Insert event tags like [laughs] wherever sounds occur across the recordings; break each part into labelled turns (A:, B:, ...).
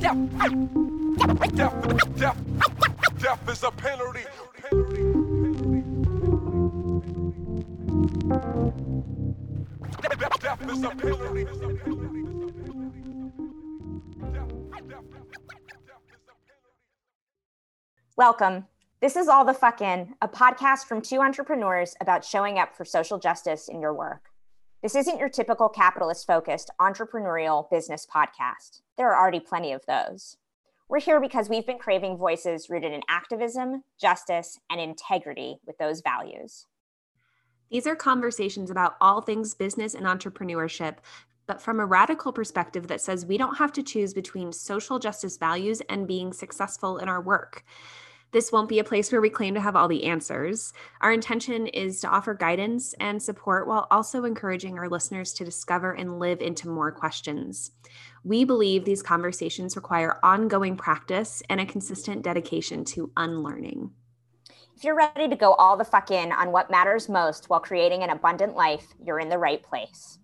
A: Death, is a penalty.
B: Welcome. This is All the Fuck In, a podcast from two entrepreneurs about showing up for social justice in your work. This isn't your typical capitalist focused entrepreneurial business podcast. There are already plenty of those. We're here because we've been craving voices rooted in activism, justice, and integrity with those values.
C: These are conversations about all things business and entrepreneurship, but from a radical perspective that says we don't have to choose between social justice values and being successful in our work. This won't be a place where we claim to have all the answers. Our intention is to offer guidance and support while also encouraging our listeners to discover and live into more questions. We believe these conversations require ongoing practice and a consistent dedication to unlearning.
B: If you're ready to go all the fuck in on what matters most while creating an abundant life, you're in the right place.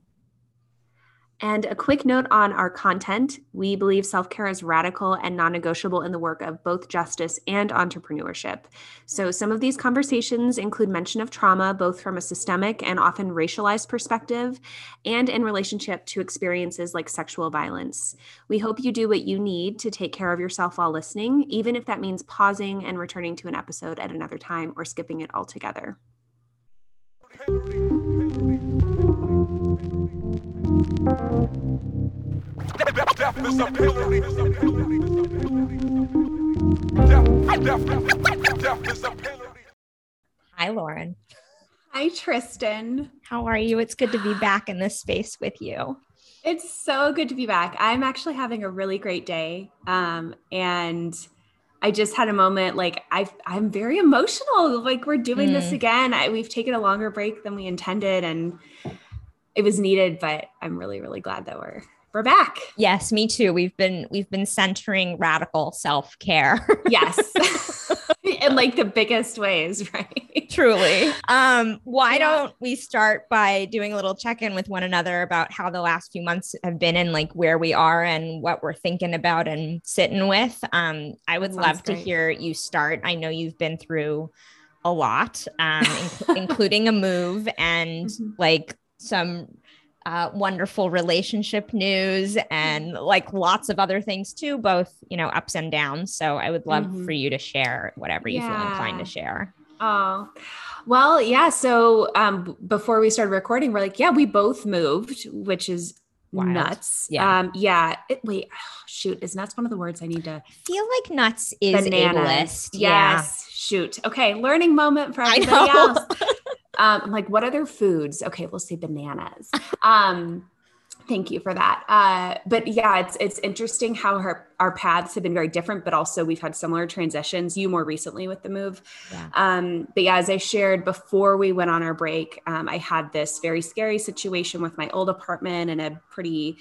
C: And a quick note on our content we believe self care is radical and non negotiable in the work of both justice and entrepreneurship. So, some of these conversations include mention of trauma, both from a systemic and often racialized perspective, and in relationship to experiences like sexual violence. We hope you do what you need to take care of yourself while listening, even if that means pausing and returning to an episode at another time or skipping it altogether.
D: Hi, Lauren.
E: Hi, Tristan.
D: How are you? It's good to be back in this space with you.
E: It's so good to be back. I'm actually having a really great day. Um, and I just had a moment like I I'm very emotional. Like we're doing this
D: Mm.
E: again. I, we've taken a longer break than we intended and it was needed, but I'm really, really glad that we're we're back.
D: Yes, me too. We've been we've been centering radical self-care.
E: Yes. [laughs] [laughs] In like the biggest ways, right?
D: Truly. Um, why
E: Yeah.
D: don't we start by doing a little check-in with one another about how the last few months have been and like where we are and what we're thinking about and sitting with. Um, I would love to hear you start. I know you've been through a lot, um, inc- including a move and [laughs]
E: Mhm.
D: like some uh, wonderful relationship news and like lots of other things too, both you know ups and downs. So I would love
E: Mhm.
D: for you to share whatever you feel inclined to share.
E: Oh, well, yeah. So um, before we started recording, we're like, yeah, we both moved, which is
D: Wild.
E: nuts.
D: Yeah.
E: Um, yeah. It, wait, [sighs] shoot, is nuts one of the words I need to?
D: Feel like nuts is ableist.
E: Yes. Shoot. Okay. Learning moment for everybody else. [laughs] Um, I'm like, what other foods? Okay, we'll say bananas. Um, thank you for that. Uh, but yeah, it's it's interesting how her our paths have been very different, but also we've had similar transitions. You more recently with the move.
D: Yeah.
E: Um, but yeah, as I shared before we went on our break, um, I had this very scary situation with my old apartment and a pretty,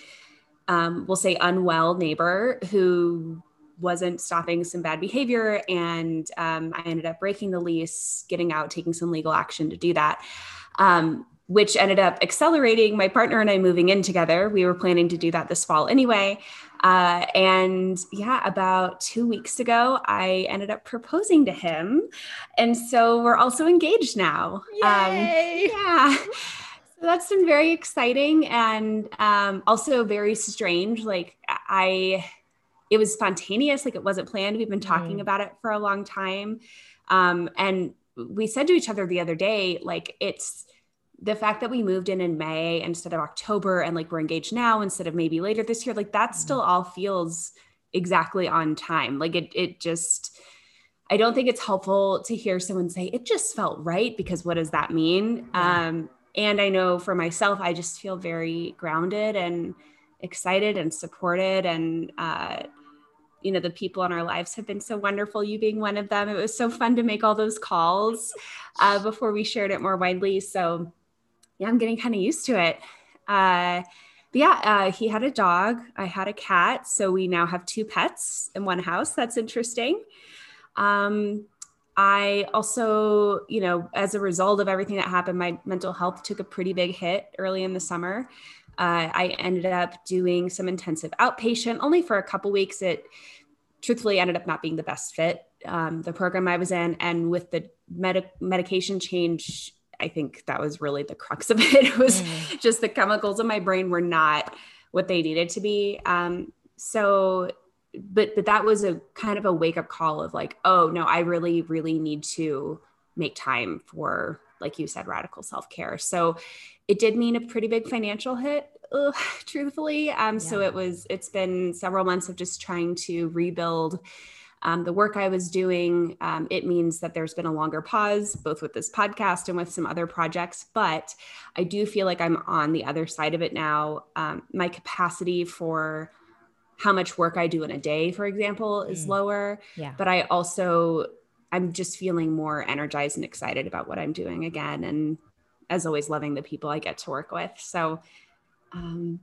E: um, we'll say, unwell neighbor who wasn't stopping some bad behavior. And um, I ended up breaking the lease, getting out, taking some legal action to do that. Um, which ended up accelerating my partner and I moving in together. We were planning to do that this fall anyway. Uh, and yeah, about two weeks ago, I ended up proposing to him. And so we're also engaged now. Um,
D: Yay.
E: yeah. So that's been very exciting and um, also very strange. Like, I, it was spontaneous, like, it wasn't planned. We've been talking
D: Mm.
E: about it for a long time. Um, and we said to each other the other day, like, it's, the fact that we moved in in May instead of October and like we're engaged now instead of maybe later this year, like that still all feels exactly on time. Like it, it just, I don't think it's helpful to hear someone say it just felt right because what does that mean?
D: Yeah.
E: Um, and I know for myself, I just feel very grounded and excited and supported and, uh, you know, the people in our lives have been so wonderful, you being one of them. It was so fun to make all those calls uh, before we shared it more widely. So, yeah, I'm getting kind of used to it. Uh, but yeah, uh, he had a dog. I had a cat. So we now have two pets in one house. That's interesting. Um, I also, you know, as a result of everything that happened, my mental health took a pretty big hit early in the summer. Uh, I ended up doing some intensive outpatient only for a couple weeks. It truthfully ended up not being the best fit, um, the program I was in. And with the med- medication change, I think that was really the crux of [laughs] it. It was mm. just the chemicals in my brain were not what they needed to be. Um, so, but but that was a kind of a wake up call of like, oh no, I really really need to make time for, like you said, radical self care. So, it did mean a pretty big financial hit. Ugh, [laughs] truthfully, um, yeah. so it was. It's been several months of just trying to rebuild um, the work I was doing. Um, it means that there's been a longer pause, both with this podcast and with some other projects. But I do feel like I'm on the other side of it now. Um, my capacity for how much work I do in a day, for example, is mm. lower. Yeah. But I also, I'm just feeling more energized and excited about what I'm doing again. And as always, loving the people I get to work with. So, um,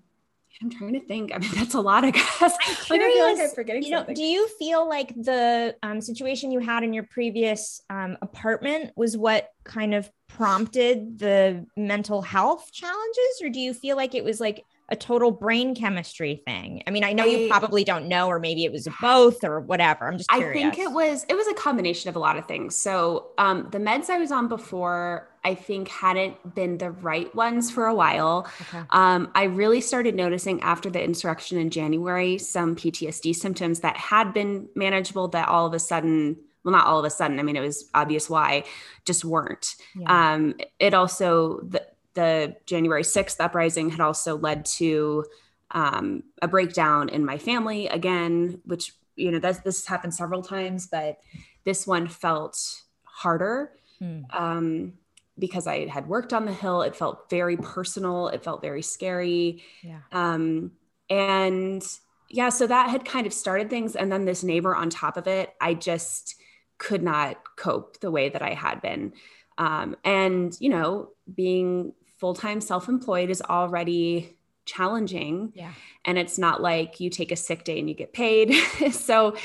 E: I'm trying to think. [laughs] I mean, that's a lot, I guess. I'm curious, [laughs]
D: like, I feel like I'm forgetting you know, something. Do you feel like the um, situation you had in your previous um, apartment was what kind of prompted the mental health challenges, or do you feel like it was like a total brain chemistry thing? I mean, I know I, you probably don't know, or maybe it was both or whatever. I'm just curious.
E: I think it was it was a combination of a lot of things. So um, the meds I was on before, I think hadn't been the right ones for a while. Okay. Um, I really started noticing after the insurrection in January some PTSD symptoms that had been manageable that all of a sudden well not all of a sudden i mean it was obvious why just weren't yeah. um, it also the, the January 6th uprising had also led to um, a breakdown in my family again, which, you know, that's, this happened several times, but this one felt harder mm. um, because I had worked on the Hill. It felt very personal. It felt very scary. Yeah. Um, and yeah, so that had kind of started things. And then this neighbor on top of it, I just could not cope the way that I had been. Um, and, you know, being full time self employed is already challenging. Yeah. And it's not like you take a sick day and you get paid. [laughs] so,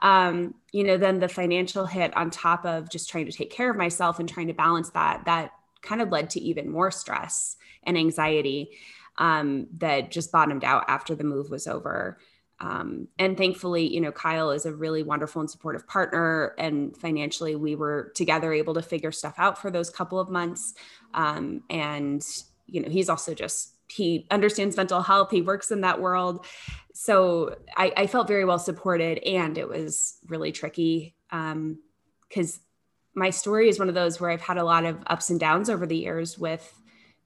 E: um, you know, then the financial hit on top of just trying to take care of myself and trying to balance that, that kind of led to even more stress and anxiety um, that just bottomed out after the move was over. Um, and thankfully, you know, Kyle is a really wonderful and supportive partner. And financially, we were together able to figure stuff out for those couple of months. Um, and, you know, he's also just, he understands mental health, he works in that world. So I, I felt very well supported. And it was really tricky because um, my story is one of those where I've had a lot of ups and downs over the years with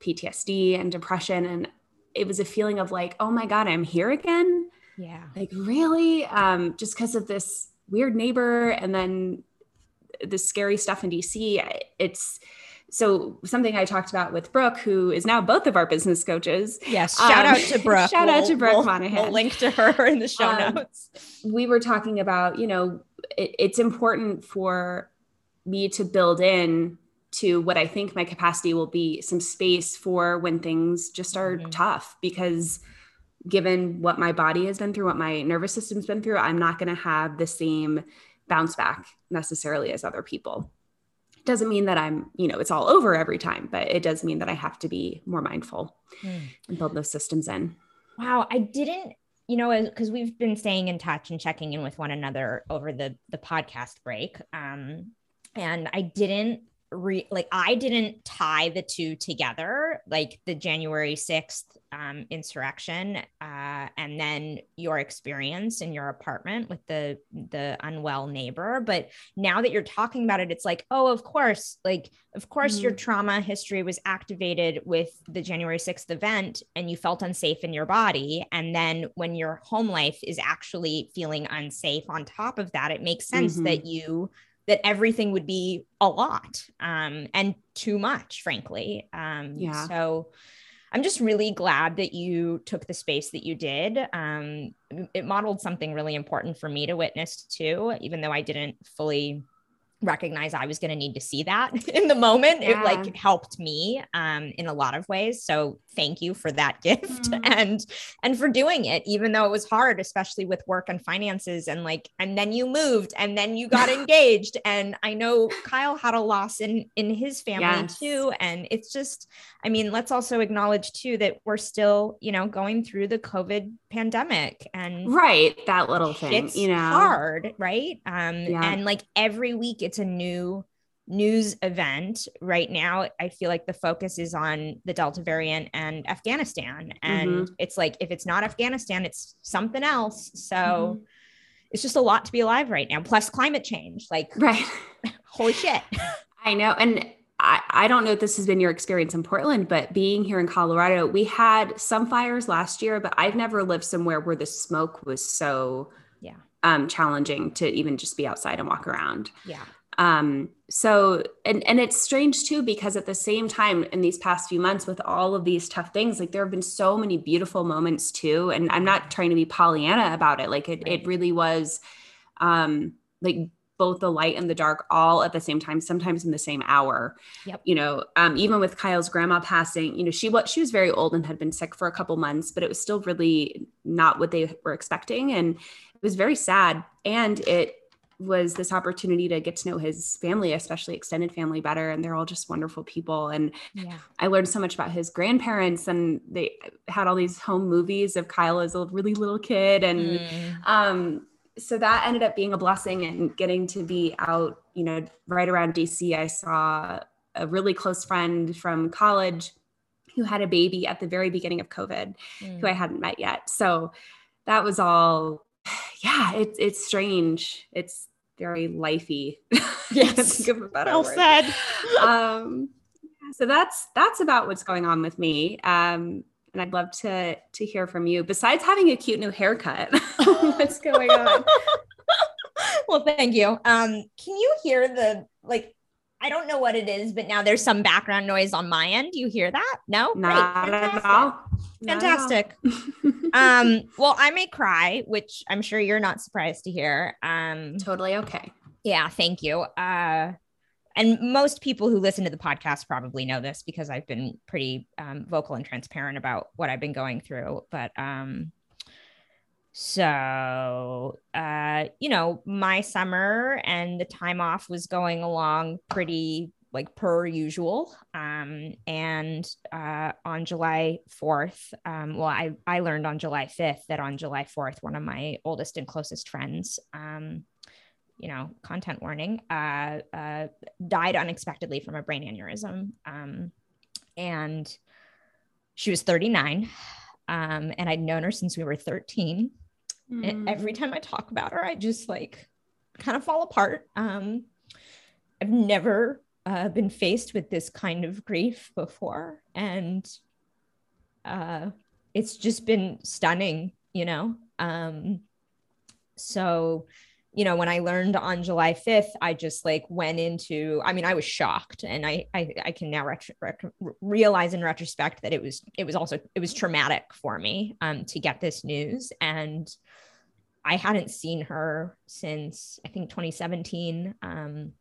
E: PTSD and depression. And it was a feeling of like, oh my God, I'm here again
D: yeah.
E: Like, really? Um, just because of this weird neighbor and then the scary stuff in DC. It's so something I talked about with Brooke, who is now both of our business coaches.
D: Yes. Shout um, out to Brooke. [laughs]
E: shout
D: we'll,
E: out to Brooke
D: we'll,
E: Monahan.
D: We'll link to her in the show um, notes.
E: We were talking about, you know, it, it's important for me to build in to what I think my capacity will be some space for when things just are mm-hmm. tough because – given what my body has been through, what my nervous system's been through, I'm not going to have the same bounce back necessarily as other people. Doesn't mean that I'm, you know, it's all over every time, but it does mean that I have to be more mindful mm. and build those systems in.
D: Wow, I didn't, you know, because we've been staying in touch and checking in with one another over the the podcast break, um, and I didn't re- like I didn't tie the two together, like the January 6th um, insurrection uh, and then your experience in your apartment with the the unwell neighbor. But now that you're talking about it, it's like, oh, of course, like of course mm-hmm. your trauma history was activated with the January 6th event and you felt unsafe in your body. And then when your home life is actually feeling unsafe on top of that, it makes sense mm-hmm. that you that everything would be a lot um, and too much, frankly. Um, yeah. So I'm just really glad that you took the space that you did. Um, it modeled something really important for me to witness too, even though I didn't fully recognize I was going to need to see that [laughs] in the moment.
E: Yeah.
D: It like helped me um, in a lot of ways. So thank you for that [laughs] gift
E: Mhm.
D: and and for doing it, even though it was hard, especially with work and finances. And like, and then you moved, and then you got [laughs] engaged. And I know Kyle had a loss in in his family
E: Yes.
D: too. And it's just, I mean, let's also acknowledge too that we're still, you know, going through the COVID pandemic and
E: Right. That little thing,
D: it's
E: you know.
D: hard right um
E: Yeah.
D: and like every week it's a new news event right now i feel like the focus is on the delta variant and afghanistan and
E: Mm-hmm.
D: it's like if it's not afghanistan it's something else so
E: Mhm.
D: it's just a lot to be alive right now plus climate change like
E: Right. [laughs]
D: holy shit [laughs]
E: I know. And I, I don't know if this has been your experience in Portland, but being here in Colorado, we had some fires last year, but I've never lived somewhere where the smoke was so
D: Yeah.
E: um, challenging to even just be outside and walk around.
D: yeah
E: Um, so and and it's strange too because at the same time in these past few months with all of these tough things, like there have been so many beautiful moments too. And I'm not trying to be Pollyanna about it. Like it it really was um like both the light and the dark all at the same time, sometimes in the same hour.
D: Yep.
E: You know, um, even with Kyle's grandma passing, you know, she was she was very old and had been sick for a couple months, but it was still really not what they were expecting. And it was very sad. And it was this opportunity to get to know his family, especially extended family, better. And they're all just wonderful people. And
D: yeah
E: I learned so much about his grandparents, and they had all these home movies of Kyle as a really little kid. And
D: Mm.
E: um, so that ended up being a blessing and getting to be out, you know, right around DC. I saw a really close friend from college who had a baby at the very beginning of COVID
D: Mm.
E: who I hadn't met yet. So that was all, yeah, it's it's strange. It's very lifey. [laughs]
D: Yes.
E: Think of a better
D: well
E: word.
D: said [laughs]
E: Um, so that's that's about what's going on with me. Um, and I'd love to to hear from you. Besides having a cute new haircut, [laughs] what's going on?
D: well, thank you. Um, can you hear the like? I don't know what it is, but now there's some background noise on my end. You hear that? No, Great.
E: Not at
D: Fantastic.
E: all. Not at all.
D: Fantastic. [laughs] um, well, I may cry, which I'm sure you're not surprised to hear. Um,
E: totally okay.
D: yeah, thank you. Uh, and most people who listen to the podcast probably know this because I've been pretty um, vocal and transparent about what I've been going through. But um, so, uh, you know, my summer and the time off was going along pretty like per usual. Um, and uh, on July 4th, um, well, I, I learned on July 5th that on July 4th, one of my oldest and closest friends, um, you know, content warning, uh, uh, died unexpectedly from a brain aneurysm. Um, and she was 39. Um, and I'd known her since we were 13.
E: Mm.
D: Every time I talk about her, I just like kind of fall apart. Um, I've never uh, been faced with this kind of grief before. And uh, it's just been stunning, you know? Um, so, you know, when I learned on July 5th, I just like went into, I mean, I was shocked and I, I, I can now realize in retrospect that it was, it was also, it was traumatic for me um, to get this news. And I hadn't seen her since I think 2017. Um,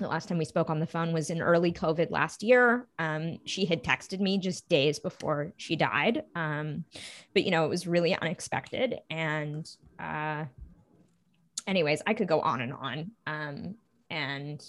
D: the last time we spoke on the phone was in early COVID last year. Um, she had texted me just days before she died. Um, but, you know, it was really unexpected. And, uh, anyways, I could go on and on. Um, and,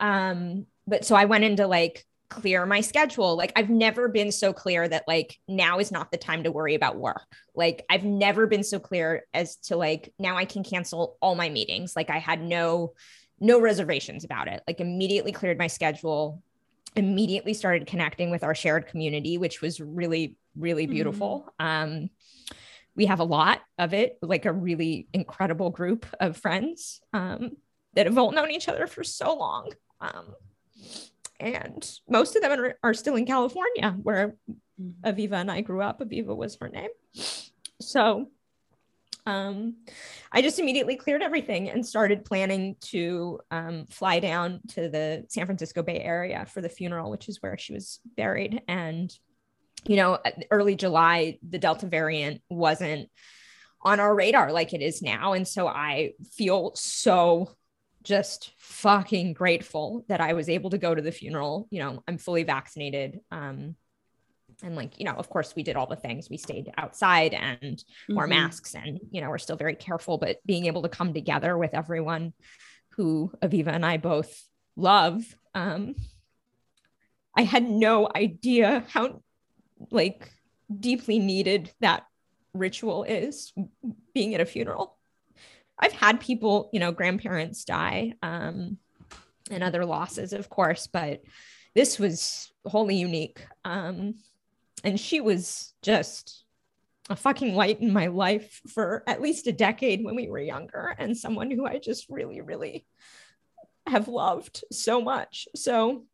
D: um, but so I went into like clear my schedule. Like I've never been so clear that like now is not the time to worry about work. Like I've never been so clear as to like now I can cancel all my meetings. Like I had no no reservations about it. Like immediately cleared my schedule, immediately started connecting with our shared community, which was really really beautiful. Um we have a lot of it, like a really incredible group of friends um, that have all known each other for so long. Um, and most of them are, are still in California, where Aviva and I grew up. Aviva was her name. So um, I just immediately cleared everything and started planning to um, fly down to the San Francisco Bay Area for the funeral, which is where she was buried. And you know, early July, the Delta variant wasn't on our radar like it is now. And so I feel so just fucking grateful that I was able to go to the funeral. You know, I'm fully vaccinated. Um, and like, you know, of course we did all the things. We stayed outside and wore
E: Mhm.
D: masks and, you know, we're still very careful, but being able to come together with everyone who Aviva and I both love, um, I had no idea how like deeply needed that ritual is being at a funeral. I've had people, you know, grandparents die um, and other losses, of course, but this was wholly unique. Um, and she was just a fucking light in my life for at least a decade when we were younger, and someone who I just really, really have loved so much. So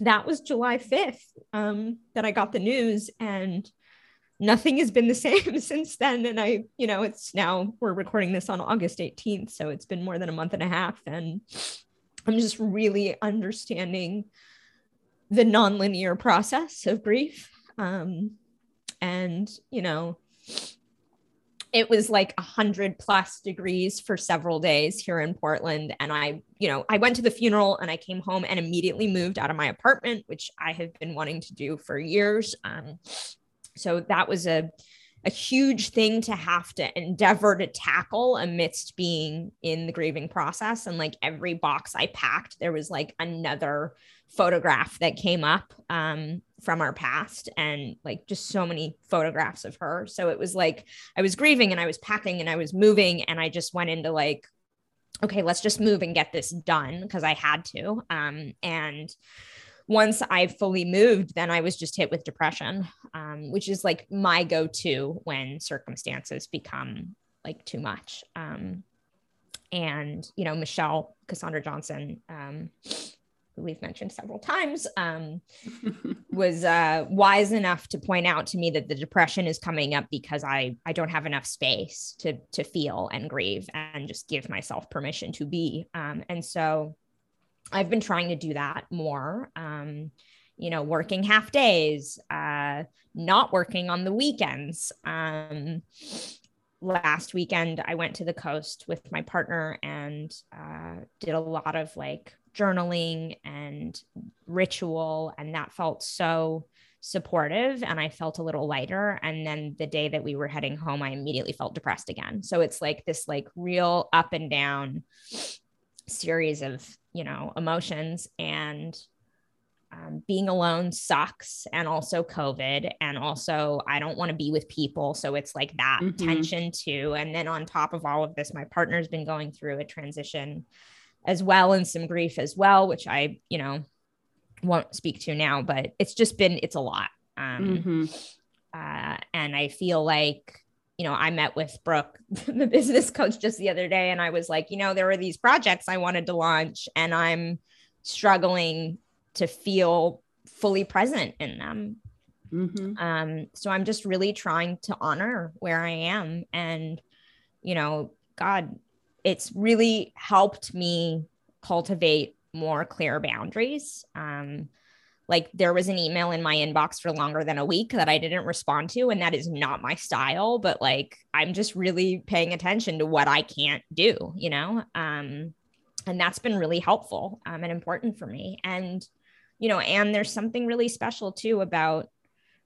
D: that was July 5th um, that I got the news, and nothing has been the [laughs] same since then. And I, you know, it's now we're recording this on August 18th. So it's been more than a month and a half. And I'm just really understanding the nonlinear process of grief. Um, and, you know, it was like a hundred plus degrees for several days here in Portland. And I, you know, I went to the funeral and I came home and immediately moved out of my apartment, which I have been wanting to do for years. Um, so that was a a huge thing to have to endeavor to tackle amidst being in the grieving process and like every box i packed there was like another photograph that came up um, from our past and like just so many photographs of her so it was like i was grieving and i was packing and i was moving and i just went into like okay let's just move and get this done because i had to um, and once I fully moved, then I was just hit with depression, um, which is like my go to when circumstances become like too much. Um, and, you know, Michelle Cassandra Johnson, um, who we've mentioned several times, um, [laughs] was uh, wise enough to point out to me that the depression is coming up because I I don't have enough space to to feel and grieve and just give myself permission to be. Um, and so I've been trying to do that more. Um, you know, working half days, uh, not working on the weekends. Um, last weekend, I went to the coast with my partner and uh, did a lot of like journaling and ritual, and that felt so supportive and I felt a little lighter. And then the day that we were heading home, I immediately felt depressed again. So it's like this like real up and down series of you know emotions and um, being alone sucks and also covid and also i don't want to be with people so it's like that
E: Mhm.
D: tension too and then on top of all of this my partner's been going through a transition as well and some grief as well which i you know won't speak to now but it's just been it's a lot um
E: Mhm.
D: uh, and I feel like, you know, I met with Brooke, [laughs] the business coach, just the other day, and I was like, you know, there were these projects I wanted to launch, and I'm struggling to feel fully present in them.
E: Mhm.
D: Um, so I'm just really trying to honor where I am. And, you know, God, it's really helped me cultivate more clear boundaries. Um, like there was an email in my inbox for longer than a week that I didn't respond to, and that is not my style, but like I'm just really paying attention to what I can't do, you know? Um, and that's been really helpful um, and important for me. And, you know, and there's something really special too about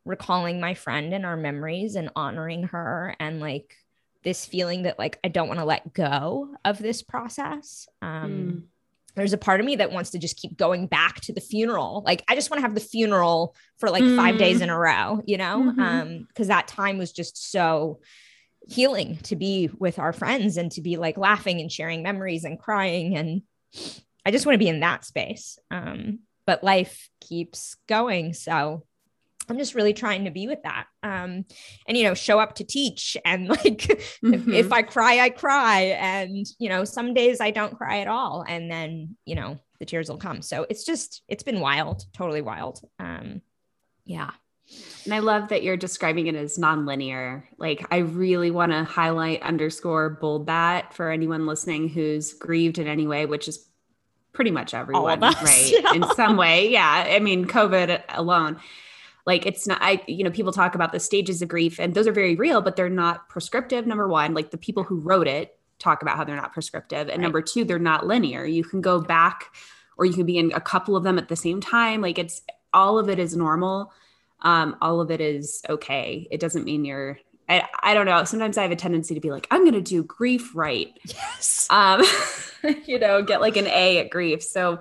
D: recalling my friend and our memories and honoring her and like this feeling that like I don't want to let go of this process. Um,
E: Mm.
D: There's a part of me that wants to just keep going back to the funeral. Like I just want to have the funeral for like five
E: Mm.
D: days in a row, you know,
E: Mhm.
D: um, because that time was just so healing to be with our friends and to be like laughing and sharing memories and crying and I just want to be in that space. Um, but life keeps going, so I'm just really trying to be with that. Um, and you know, show up to teach [laughs] and like if,
E: Mhm.
D: if I cry, I cry. And you know, some days I don't cry at all. And then, you know, the tears will come. So it's just it's been wild, totally wild. Um, yeah.
E: And I love that you're describing it as nonlinear. Like, I really want to highlight, underscore, bold that for anyone listening who's grieved in any way, which is pretty much everyone,
D: us,
E: right?
D: yeah. [laughs]
E: In some way. Yeah. I mean, COVID alone. Like, it's not, I, you know, people talk about the stages of grief, and those are very real, but they're not prescriptive. Number one, like the people who wrote it talk about how they're not prescriptive. And number two, they're not linear. You can go back or you can be in a couple of them at the same time. Like it's all of it is normal. Um, all of it is okay. It doesn't mean you're I, I don't know. Sometimes I have a tendency to be like, I'm going to do grief right.
D: Yes. [laughs]
E: Um, [laughs] you know, get like an A at grief. So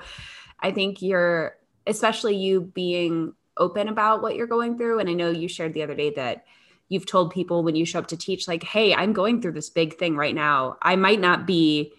E: I think you're, especially you being open about what you're going through. And I know you shared the other day that you've told people when you show up to teach, like, hey, I'm going through this big thing right now. I might not be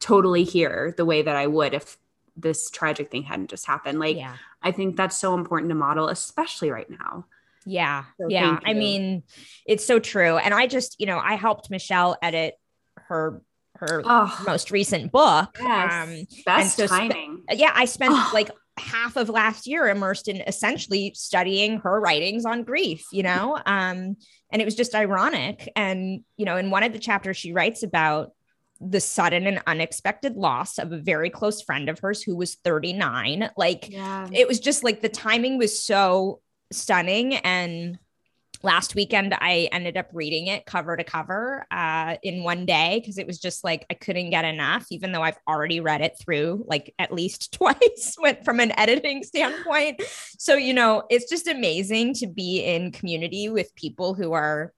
E: totally here the way that I would if this tragic thing hadn't just happened. Like,
D: yeah.
E: I think that's so important to model, especially right now.
D: Yeah.
E: So
D: yeah. I mean, it's so true. And I just, you know, I helped Michelle edit her her
E: Oh,
D: most recent book.
E: yes.
D: Um
E: best
D: so
E: timing.
D: yeah, I spent
E: Oh.
D: like half of last year immersed in essentially studying her writings on grief, you know? Um, and it was just ironic. And, you know, in one of the chapters, she writes about the sudden and unexpected loss of a very close friend of hers who was 39. Like,
E: yeah.
D: it was just like the timing was so stunning and last weekend i ended up reading it cover to cover uh, in one day because it was just like i couldn't get enough even though i've already read it through like at least [laughs] twice from an editing standpoint. So you know it's just amazing to be in community with people who are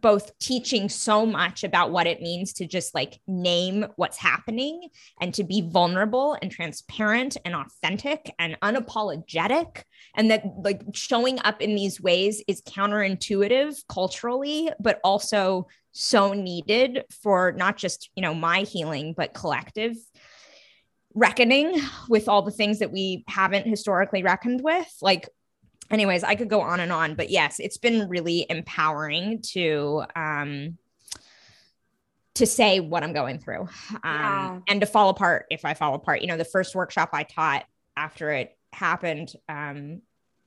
D: both teaching so much about what it means to just like name what's happening and to be vulnerable and transparent and authentic and unapologetic. And that like showing up in these ways is counterintuitive culturally but also so needed for not just you know my healing but collective reckoning with all the things that we haven't historically reckoned with. Like anyways i could go on and on but yes it's been really empowering to um to say what i'm going through um
E: Yeah.
D: and to fall apart if i fall apart. You know the first workshop i taught after it happened um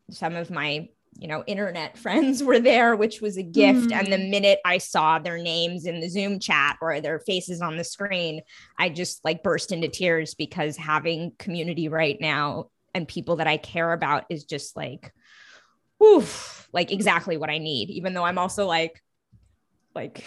D: some of my you know internet [laughs] friends were there which was a gift. And the minute i saw their names in the zoom chat or their faces on the screen i just like burst into tears because having community right now and people that i care about is just like like exactly what i need even though i'm also like like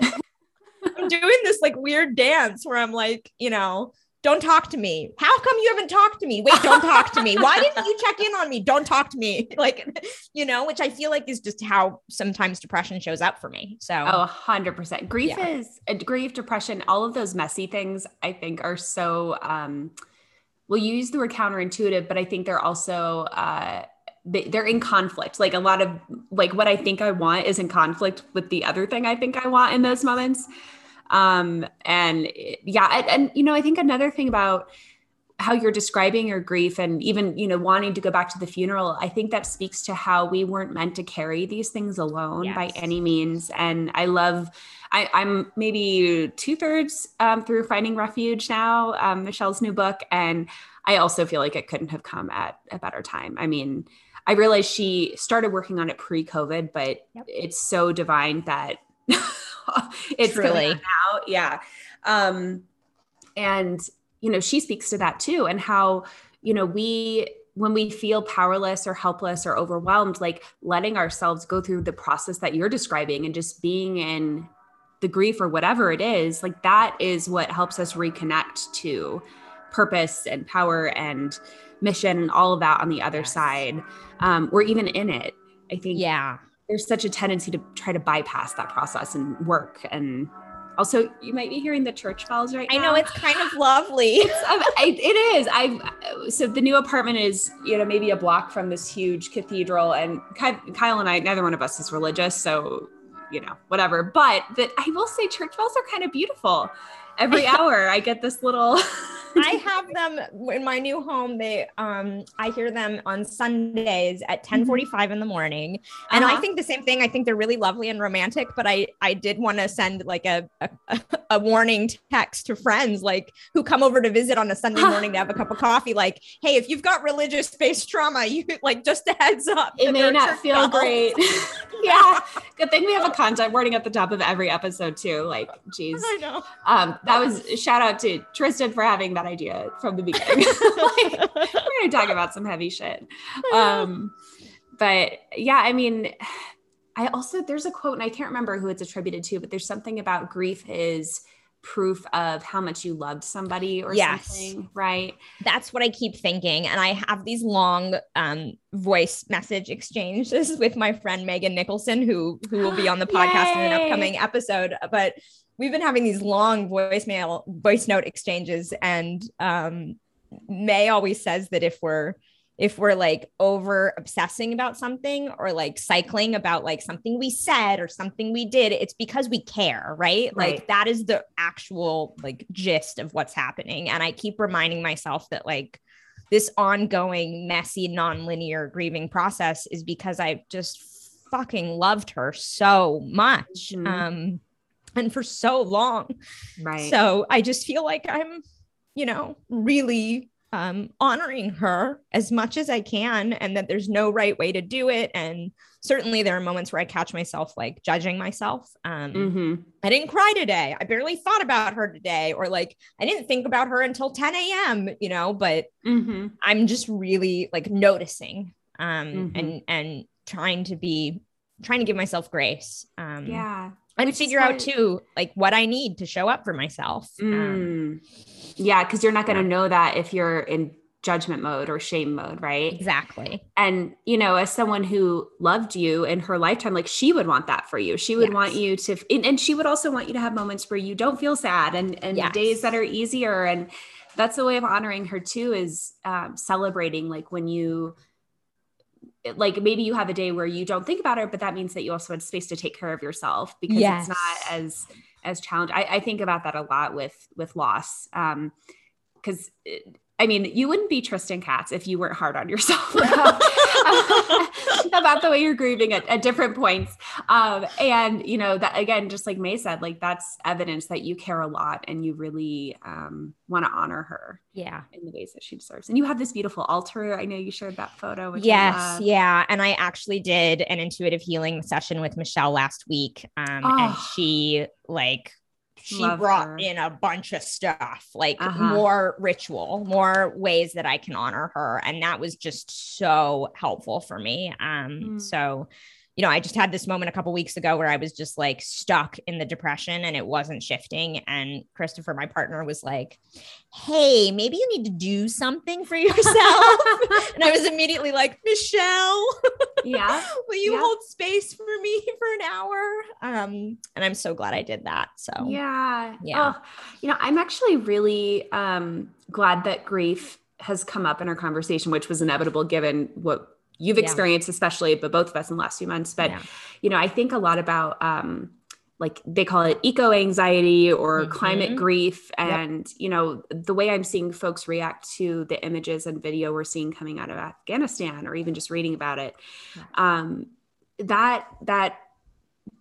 D: [laughs] i'm doing this like weird dance where i'm like you know don't talk to me. How come you haven't talked to me? Wait, don't talk to me. [laughs] Why didn't you check in on me? Don't talk to me. [laughs] Like, you know, which I feel like is just how sometimes depression shows up for me. So,
E: Oh, 100%. Grief
D: Yeah.
E: is uh, grief, depression, all of those messy things I think are so um well you use the word counterintuitive, but I think they're also uh they, they're in conflict. Like a lot of like what I think I want is in conflict with the other thing I think I want in those moments. Um and yeah, and, and you know, I think another thing about how you're describing your grief and even you know wanting to go back to the funeral i think that speaks to how we weren't meant to carry these things alone by any means and i love I, i'm maybe two-thirds um, through finding refuge now um, michelle's new book and i also feel like it couldn't have come at a better time i mean i realized she started working on it pre-covid but
D: Yep.
E: it's so divine that [laughs] it's
D: really
E: out yeah. Um and you know she speaks to that too and how you know we when we feel powerless or helpless or overwhelmed like letting ourselves go through the process that you're describing and just being in the grief or whatever it is like that is what helps us reconnect to purpose and power and mission and all of that on the other
D: Yes.
E: side um, or even in it i think
D: yeah.
E: there's such a tendency to try to bypass that process and work and also you might be hearing the church bells right now.
D: I know it's kind of lovely. [laughs]
E: it's, um, I, it is. I've so the new apartment is you know maybe a block from this huge cathedral, and Kyle and I, neither one of us is religious, so you know whatever. But that I will say, church bells are kind of beautiful. Every [laughs] hour, I get this little. [laughs]
D: I have them in my new home. They um I hear them on Sundays at 10:45 in the morning. And I
E: Uh-huh.
D: think the same thing. I think they're really lovely and romantic, but I I did want to send like a, a a warning text to friends like who come over to visit on a Sunday [sighs] morning to have a cup of coffee like, "Hey, if you've got religious based trauma, you like just a heads up.
E: it may not feel
D: bells."
E: great. [laughs] [laughs] yeah, good thing we have a content warning at the top of every episode too. Like, geez.
D: I know.
E: Um, that was shout out to Tristan for having that idea from the beginning. [laughs] like, we're gonna talk about some heavy shit. Um, but yeah, I mean, I also there's a quote and I can't remember who it's attributed to, but there's something about grief is proof of how much you loved somebody or
D: Yes.
E: something, right?
D: That's what I keep thinking. And I have these long um, voice message exchanges [laughs] with my friend Megan Nicholson, who who will be on the [gasps] podcast in an upcoming episode. But we've been having these long voicemail voice note exchanges, and um, May always says that if we're if we're like over obsessing about something or like cycling about like something we said or something we did, it's because we care, right?
E: Right.
D: Like that is the actual like gist of what's happening. And I keep reminding myself that like this ongoing, messy, non-linear grieving process is because I just fucking loved her so much.
E: Mhm.
D: Um and for so long.
E: Right.
D: So I just feel like I'm, you know, really um, honoring her as much as I can, and that there's no right way to do it. And certainly there are moments where I catch myself like judging myself. Um,
E: Mhm.
D: I didn't cry today. I barely thought about her today, or like I didn't think about her until 10 a.m. You know, but
E: Mhm.
D: I'm just really like noticing um,
E: Mhm.
D: and and trying to be trying to give myself grace. Um,
E: Yeah.
D: And
E: Which
D: figure out too like what I need to show up for myself. Um,
E: Mm. Yeah, because you're not going to know that if you're in judgment mode or shame mode, right?
D: exactly.
E: And you know, as someone who loved you in her lifetime, like she would want that for you. She would want you to, and, and she would also want you to have moments where you don't feel sad and and
D: Yes.
E: days that are easier. And that's a way of honoring her too. Is um, celebrating like when you. Like maybe you have a day where you don't think about her, but that means that you also had space to take care of yourself because
D: Yes.
E: it's not as as challenging. I, I think about that a lot with with loss, um, because I mean, you wouldn't be Tristan Katz if you weren't hard on yourself [laughs] about, [laughs] about the way you're grieving at, at different points. Um, and you know that again, just like May said, like that's evidence that you care a lot and you really um, want to honor her
D: Yeah.
E: in the ways that she deserves. And you have this beautiful altar. I know you shared that photo.
D: Yes. Yeah. And I actually did an intuitive healing session with Michelle last week. Um, and
E: Oh.
D: she like she
E: Love
D: brought
E: her.
D: in a bunch of stuff, like
E: Uh-huh.
D: more ritual, more ways that I can honor her. And that was just so helpful for me. Um,
E: Mm.
D: so you know, I just had this moment a couple weeks ago where I was just like stuck in the depression and it wasn't shifting. And Christopher, my partner, was like, Hey, maybe you need to do something for yourself. [laughs] and I was immediately like, Michelle,
E: yeah. [laughs]
D: will you
E: Yeah.
D: hold space for me for an hour? Um, and I'm so glad I did that. So
E: Yeah.
D: Yeah.
E: Oh, you know, I'm actually really um, glad that grief has come up in our conversation, which was inevitable given what you've
D: Yeah.
E: experienced, especially, but both of us in the last few months. But,
D: Yeah.
E: you know, I think a lot about, um, like they call it eco anxiety or
D: Mhm.
E: climate grief.
D: Yep.
E: And, you know, the way I'm seeing folks react to the images and video we're seeing coming out of Afghanistan or even just reading about it, um, that, that,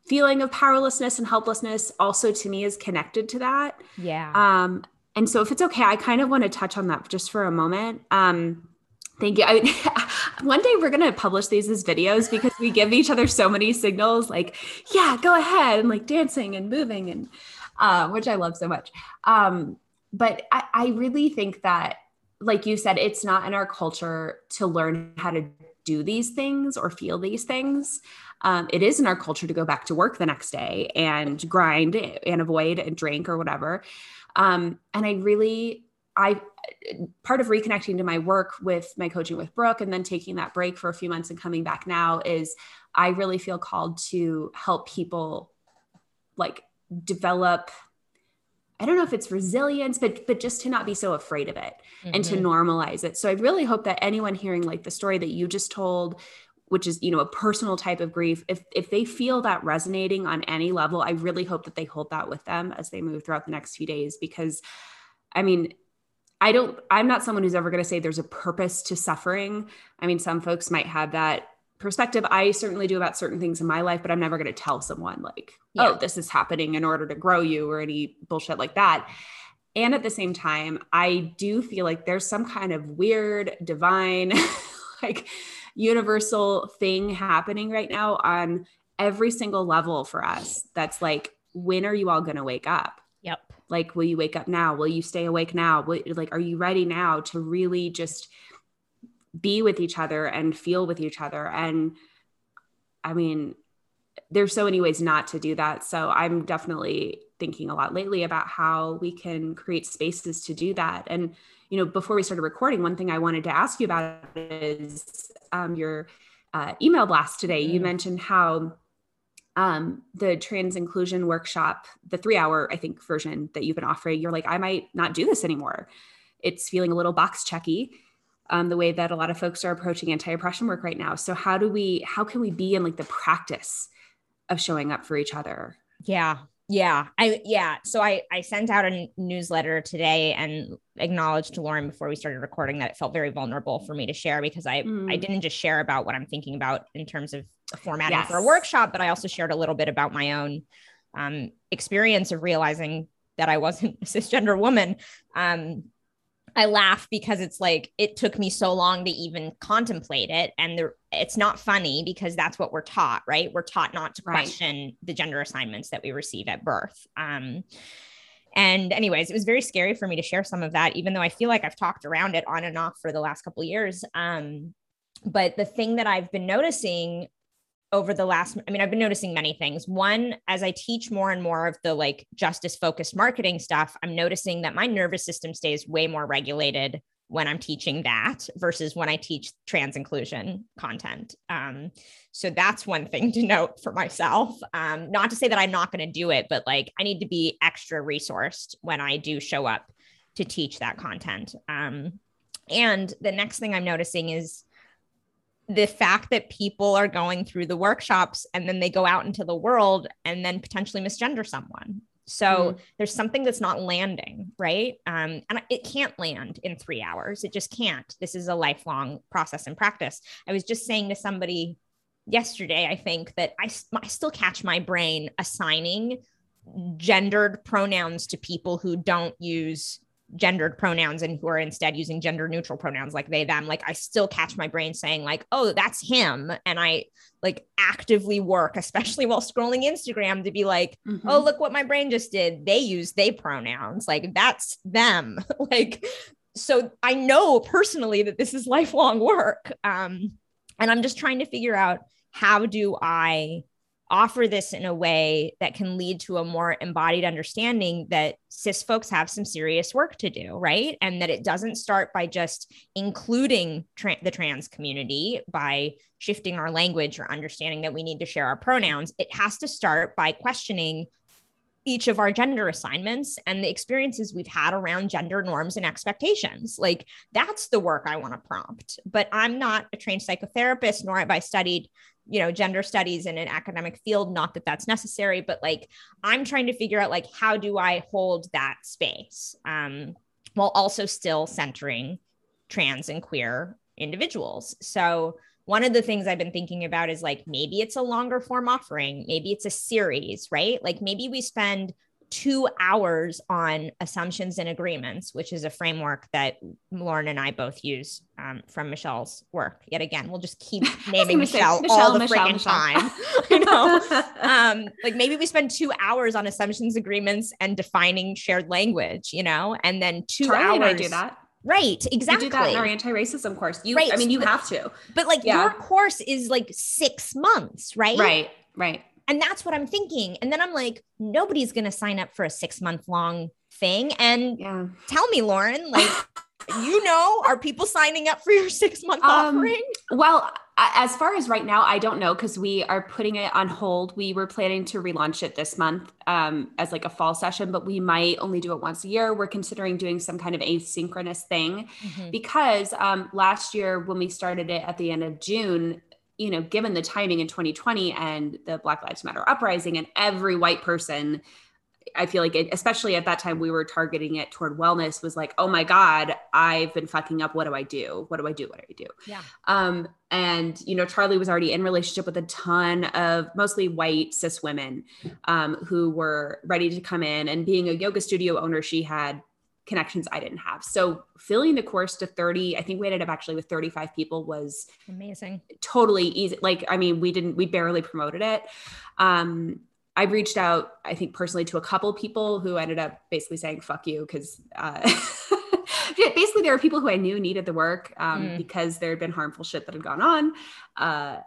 E: feeling of powerlessness and helplessness also to me is connected to that
D: yeah.
E: um and so if it's okay i kind of want to touch on that just for a moment um thank you. I, [laughs] one day we're going to publish these as videos because we give each other so many signals like yeah go ahead and like dancing and moving and uh, which i love so much. Um but I, I really think that like you said it's not in our culture to learn how to do these things or feel these things. Um, it is in our culture to go back to work the next day and grind and avoid and drink or whatever. Um, and i really i part of reconnecting to my work with my coaching with brooke and then taking that break for a few months and coming back now is i really feel called to help people like develop i don't know if it's resilience but but just to not be so afraid of it and to
D: Mhm.
E: normalize it. So I really hope that anyone hearing like the story that you just told, which is, you know, a personal type of grief, if if they feel that resonating on any level, I really hope that they hold that with them as they move throughout the next few days because I mean, I don't I'm not someone who's ever going to say there's a purpose to suffering. I mean, some folks might have that perspective. I certainly do about certain things in my life, but I'm never going to tell someone like,
D: Yeah.
E: "Oh, this is happening in order to grow you" or any bullshit like that. And at the same time, I do feel like there's some kind of weird, divine, [laughs] like universal thing happening right now on every single level for us. That's like, when are you all going to wake up? Like, will you wake up now? Will you stay awake now? Will, like, are you ready now to really just be with each other and feel with each other? And I mean, there's so many ways not to do that. So I'm definitely thinking a lot lately about how we can create spaces to do that. And, you know, before we started recording, one thing I wanted to ask you about is um, your uh, email blast today. Mm-hmm. You mentioned how um, the trans inclusion workshop, the three hour, I think, version that you've been offering, you're like, I might not do this anymore. It's feeling a little box checky. Um, the way that a lot of folks are approaching anti-oppression work right now. So how do we, how can we be in like the practice of showing up for each other?
D: Yeah. Yeah. I, yeah. So I, I sent out a newsletter today and acknowledged to Lauren before we started recording that it felt very vulnerable for me to share because I, mm. I didn't just share about what I'm thinking about in terms of formatting yes. for a workshop, but I also shared a little bit about my own um, experience of realizing that I wasn't [laughs] a cisgender woman. Um, I laugh because it's like it took me so long to even contemplate it. And the, it's not funny because that's what we're taught, right? We're taught not to question right. the gender assignments that we receive at birth. Um, and anyways, it was very scary for me to share some of that, even though I feel like I've talked around it on and off for the last couple years. Um, but the thing that I've been noticing over the last i mean i've been noticing many things one as i teach more and more of the like justice focused marketing stuff i'm noticing that my nervous system stays way more regulated when i'm teaching that versus when i teach trans inclusion content. Um, so that's one thing [laughs] to note for myself. Um, not to say that i'm not going to do it but like i need to be extra resourced when i do show up to teach that content. Um, and the next thing i'm noticing is the fact that people are going through the workshops and then they go out into the world and then potentially misgender someone. So mm. there's something that's not landing, right? Um, and it can't land in three hours. It just can't. This is a lifelong process and practice. I was just saying to somebody yesterday, I think that I, I still catch my brain assigning gendered pronouns to people who don't use gendered pronouns and who are instead using gender neutral pronouns like they them like i still catch my brain saying like oh that's him. And i like actively work especially while scrolling instagram to be like mm-hmm. oh look what my brain just did. They use they pronouns. Like that's them. [laughs] Like so i know personally that this is lifelong work. Um and i'm just trying to figure out how do i offer this in a way that can lead to a more embodied understanding that cis folks have some serious work to do, right? And that it doesn't start by just including tra- the trans community by shifting our language or understanding that we need to share our pronouns. It has to start by questioning each of our gender assignments and the experiences we've had around gender norms and expectations. Like that's the work I want to prompt. But I'm not a trained psychotherapist, nor have I studied you know gender studies in an academic field not that that's necessary but like i'm trying to figure out like how do i hold that space um, while also still centering trans and queer individuals so one of the things I've been thinking about is like maybe it's a longer form offering, maybe it's a series, right? Like maybe we spend two hours on assumptions and agreements, which is a framework that Lauren and I both use um, from Michelle's work. Yet again, we'll just keep [laughs] naming Michelle, Michelle, all the Michelle, freaking time. [laughs] you know, [laughs] um, like maybe we spend two hours on assumptions, agreements, and defining shared language. You know, and then two
E: Charlie
D: hours.
E: And I do that.
D: Right, exactly.
E: You do that in our anti-racism course. You, right. I mean, you
D: but,
E: have to.
D: But like yeah. your course is like six months, right?
E: Right, right.
D: And that's what I'm thinking. And then I'm like, nobody's going to sign up for a six month long thing. And yeah. tell me, Lauren, like, you know, are people signing up for your six month [laughs] um, offering?
E: Well, as far as right now, I don't know because we are putting it on hold. We were planning to relaunch it this month um, as like a fall session, but we might only do it once a year. We're considering doing some kind of asynchronous thing mm-hmm. because um, last year when we started it at the end of June, you know, given the timing in 2020 and the Black Lives Matter uprising, and every white person, I feel like, it, especially at that time, we were targeting it toward wellness, was like, oh my God, I've been fucking up. What do I do? What do I do? What do I do?
D: Yeah.
E: Um, and, you know, Charlie was already in relationship with a ton of mostly white cis women um, who were ready to come in. And being a yoga studio owner, she had connections I didn't have. So filling the course to 30, I think we ended up actually with 35 people was
D: amazing.
E: Totally easy. Like, I mean, we didn't, we barely promoted it. Um, I reached out, I think personally to a couple people who ended up basically saying, fuck you. Cause, uh, [laughs] basically there were people who I knew needed the work, um, mm. because there had been harmful shit that had gone on. Uh,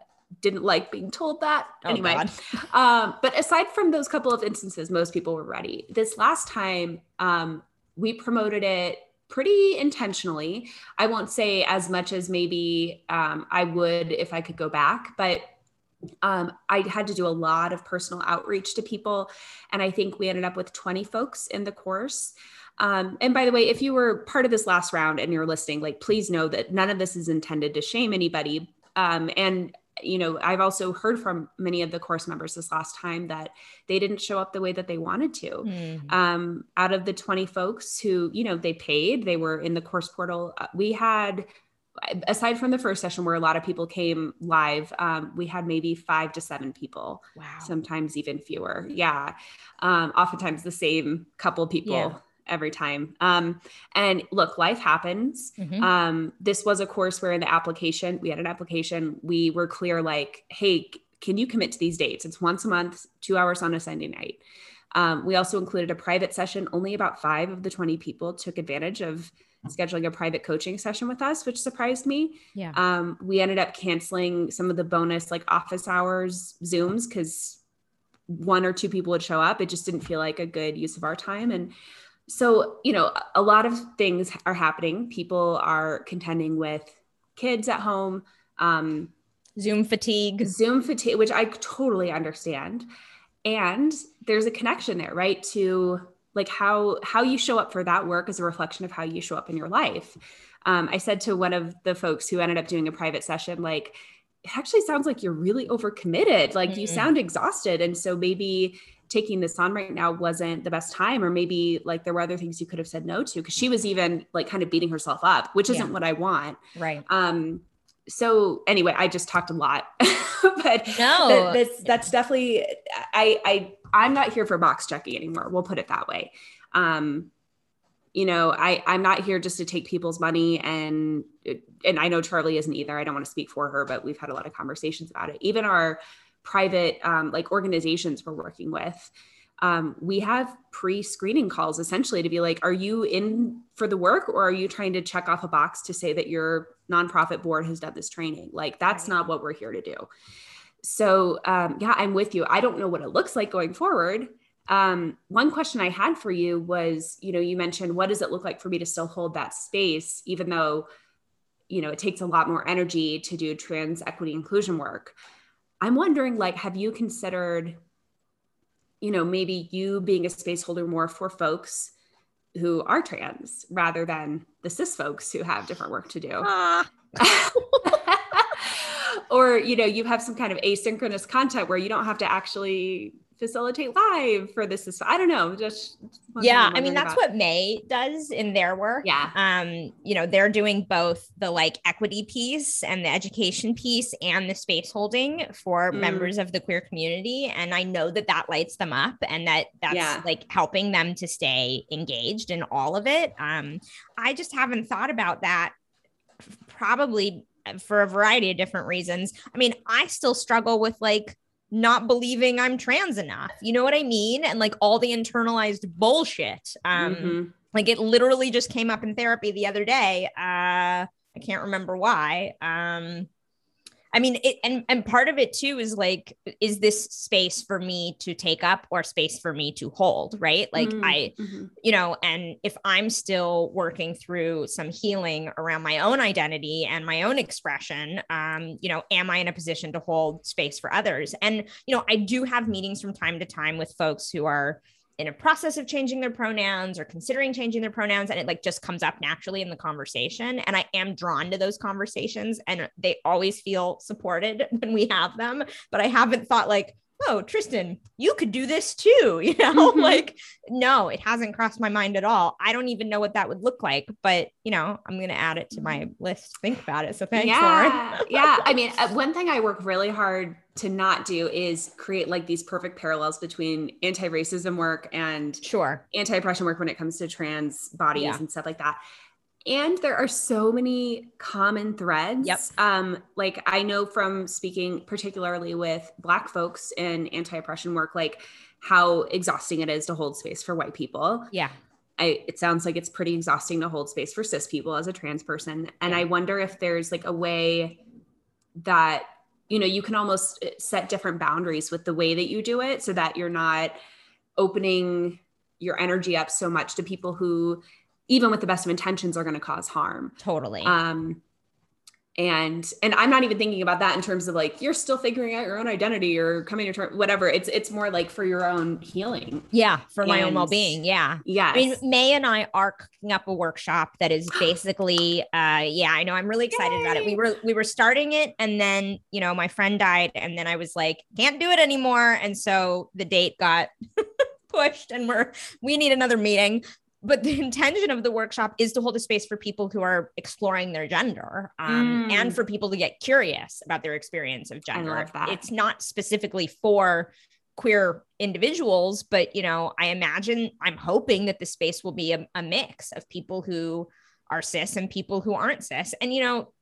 E: didn't like being told that.
D: Oh,
E: anyway, [laughs] um, but aside from those couple of instances, most people were ready. This last time, um, we promoted it pretty intentionally. I won't say as much as maybe um, I would if I could go back, but um, I had to do a lot of personal outreach to people. And I think we ended up with 20 folks in the course. Um, and by the way, if you were part of this last round and you're listening, like, please know that none of this is intended to shame anybody. Um, and you know, I've also heard from many of the course members this last time that they didn't show up the way that they wanted to.
D: Mhm.
E: Um, out of the 20 folks who, you know, they paid, they were in the course portal. uh, We had, aside from the first session where a lot of people came live, um, we had maybe five to seven people,
D: wow.
E: sometimes even fewer. Yeah. Um, oftentimes the same couple people.
D: Yeah.
E: Every time. Um, and look, life happens.
D: Mhm.
E: Um, this was a course where in the application, we had an application, we were clear like, hey, can you commit to these dates? It's once a month, two hours on a Sunday night. Um, we also included a private session. Only about five of the 20 people took advantage of scheduling a private coaching session with us, which surprised me.
D: Yeah.
E: Um, we ended up canceling some of the bonus like office hours Zooms because one or two people would show up. It just didn't feel like a good use of our time. And so, you know, a lot of things are happening. People are contending with kids at home, um,
D: Zoom fatigue.
E: Zoom fatigue, which I totally understand. And there's a connection there, right? To like how how you show up for that work is a reflection of how you show up in your life. Um, I said to one of the folks who ended up doing a private session, like, it actually sounds like you're really overcommitted. Like you
D: Mhm.
E: sound exhausted. And so maybe taking this on right now wasn't the best time, or maybe like there were other things you could have said no to. Cause she was even like kind of beating herself up, which isn't
D: Yeah.
E: what I want.
D: Right.
E: Um, so anyway, I just talked a lot, [laughs] but
D: No.
E: that- that's that's definitely I I I'm not here for box checking anymore. We'll put it that way. Um, you know, I I'm not here just to take people's money and and I know Charlie isn't either. I don't want to speak for her, but we've had a lot of conversations about it. Even our private um, like organizations we're working with. Um, we have pre-screening calls essentially to be like, are you in for the work or are you trying to check off a box to say that your nonprofit board has done this training? Like that's
D: Right.
E: not what we're here to do. So um, yeah, I'm with you. I don't know what it looks like going forward. Um, one question I had for you was, you know, you mentioned what does it look like for me to still hold that space, even though, you know, it takes a lot more energy to do trans equity inclusion work. I'm wondering, like, have you considered, you know, maybe you being a space holder more for folks who are trans rather than the cis folks who have different work to do?
D: Ah. [laughs] [laughs]
E: or you know you have some kind of asynchronous content where you don't have to actually facilitate live for this is i don't know just
D: yeah
E: I'm
D: mean that's
E: about.
D: what may does in their work
E: yeah
D: um you know they're doing both the like equity piece and the education piece and the space holding for
E: Mm.
D: members of the queer community and i know that that lights them up and that that's
E: Yeah.
D: like helping them to stay engaged in all of it um i just haven't thought about that probably for a variety of different reasons i mean i still struggle with like not believing i'm trans enough you know what i mean and like all the internalized bullshit um
E: Mhm.
D: like it literally just came up in therapy the other day. Uh, I can't remember why. Um, I mean, it, and and part of it too is like, is this space for me to take up or space for me to hold? Right? Like
E: Mm,
D: I,
E: mhm.
D: you know, and if I'm still working through some healing around my own identity and my own expression, um, you know, am I in a position to hold space for others? And, you know, I do have meetings from time to time with folks who are in a process of changing their pronouns or considering changing their pronouns and it like just comes up naturally in the conversation and i am drawn to those conversations and they always feel supported [laughs] when we have them but i haven't thought like oh tristan you could do this too [laughs] you know?
E: Mhm.
D: like no it hasn't crossed my mind at all. I don't even know what that would look like but you know i'm going to add it to my list think about it so thanks
E: yeah
D: lauren.
E: yeah. I [laughs] mean uh, one thing i work really hard to not do is create like these perfect parallels between anti-racism work and
D: sure
E: anti-oppression work when it comes to trans bodies
D: Yeah.
E: and stuff like that and there are so many common threads
D: Yep.
E: um like i know from speaking particularly with black folks in anti-oppression work like how exhausting it is to hold space for white people
D: yeah
E: I, it sounds like it's pretty exhausting to hold space for cis people as a trans person and
D: Yeah.
E: i wonder if there's like a way that you know, you can almost uh, set different boundaries with the way that you do it so that you're not opening your energy up so much to people who even with the best of intentions are going to cause harm.
D: Totally.
E: Um and and i'm not even thinking about that in terms of like you're still figuring out your own identity or coming to terms whatever it's it's more like for your own healing
D: yeah for my own well-being yeah
E: yeah
D: I mean, May and I are cooking up a workshop that is [gasps] basically, uh, yeah, I know. I'm really excited about it. We were we were starting it, and then you know my friend died, and then I was like, can't do it anymore, and so the date got [laughs] pushed, and we're we need another meeting. But the [laughs] intention of the workshop is to hold a space for people who are exploring their gender, um,
E: Mm.
D: and for people to get curious about their experience of gender. It's not specifically for queer individuals but you know i imagine i'm hoping that the space will be a, a mix of people who are cis and people who aren't cis and you know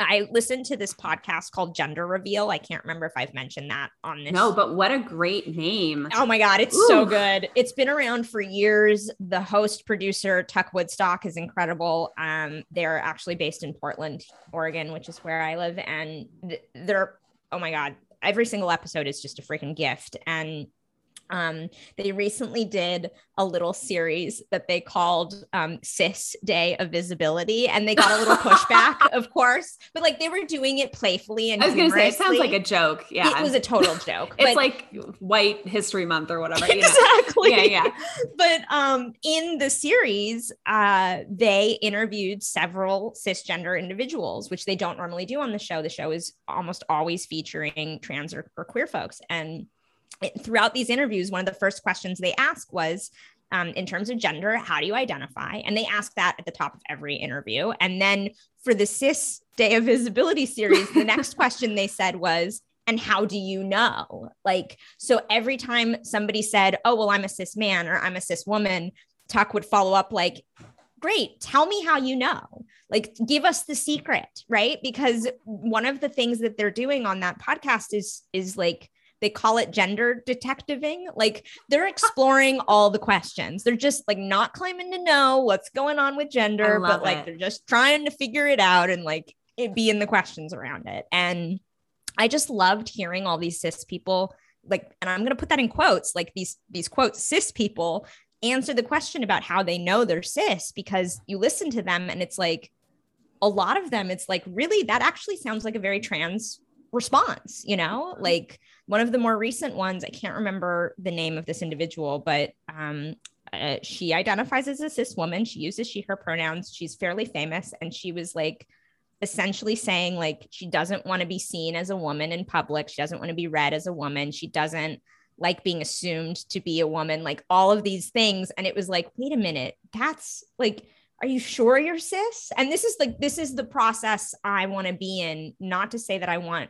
D: i listened to this podcast called gender reveal i can't remember if i've mentioned that on this
E: no but what a great name
D: Oh my God, it's so good. It's been around for years. The host producer, Tuck Woodstock, is incredible. Um, they're actually based in Portland, Oregon, which is where I live. And they're, oh my God, every single episode is just a freaking gift. And um, they recently did a little series that they called um, Cis Day of Visibility, and they got a little pushback, [laughs] of course, but like they were doing it playfully and
E: i was gonna say it sounds like a joke yeah
D: It was a total [laughs] joke.
E: it's
D: but-
E: like white history month or whatever you know?
D: exactly.
E: yeah yeah [laughs]
D: But um, in the series, uh, they interviewed several cisgender individuals, which they don't normally do on the show. The show is almost always featuring trans or, or queer folks. And throughout these interviews, one of the first questions they ask was, um, in terms of gender, how do you identify? And they ask that at the top of every interview. And then for the Cis Day of Visibility series, the next [laughs] question they said was, and how do you know? Like, so every time somebody said, oh, well, I'm a cis man or I'm a cis woman, Tuck would follow up like, great, tell me how you know. Like, give us the secret, right? Because one of the things that they're doing on that podcast is, is like, they call it gender detectiving. Like they're exploring all the questions. They're just like not claiming to know what's going on with gender, but like
E: it.
D: they're just trying to figure it out and like it be in the questions around it. And I just loved hearing all these cis people like, and I'm going to put that in quotes, like these, these quotes, cis people answer the question about how they know they're cis because you listen to them and it's like, a lot of them, it's like, really, that actually sounds like a very trans response, you know? Like one of the more recent ones, I can't remember the name of this individual, but um, uh, she identifies as a cis woman. She uses she, her pronouns. She's fairly famous. And she was like, essentially saying like she doesn't want to be seen as a woman in public she doesn't want to be read as a woman she doesn't like being assumed to be a woman like all of these things and it was like wait a minute that's like are you sure you're cis and this is like this is the process i want to be in not to say that i want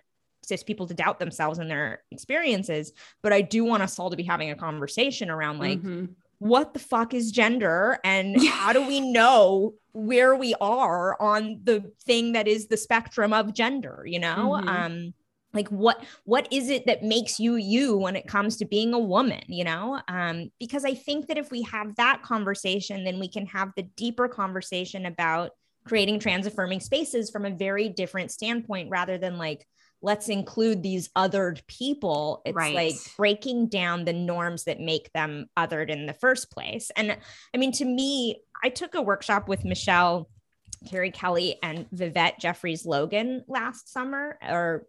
D: people to doubt themselves and their experiences but i do want us all to be having a conversation around like
E: Mhm.
D: what the fuck is gender and [laughs] how do we know where we are on the thing that is the spectrum of gender you know
E: Mhm.
D: um like what what is it that makes you you when it comes to being a woman you know um because i think that if we have that conversation then we can have the deeper conversation about creating trans affirming spaces from a very different standpoint rather than like let's include these othered people it's
E: Right.
D: like breaking down the norms that make them othered in the first place and i mean to me i took a workshop with michelle Carrie Kelly and Vivette Jeffries Logan last summer or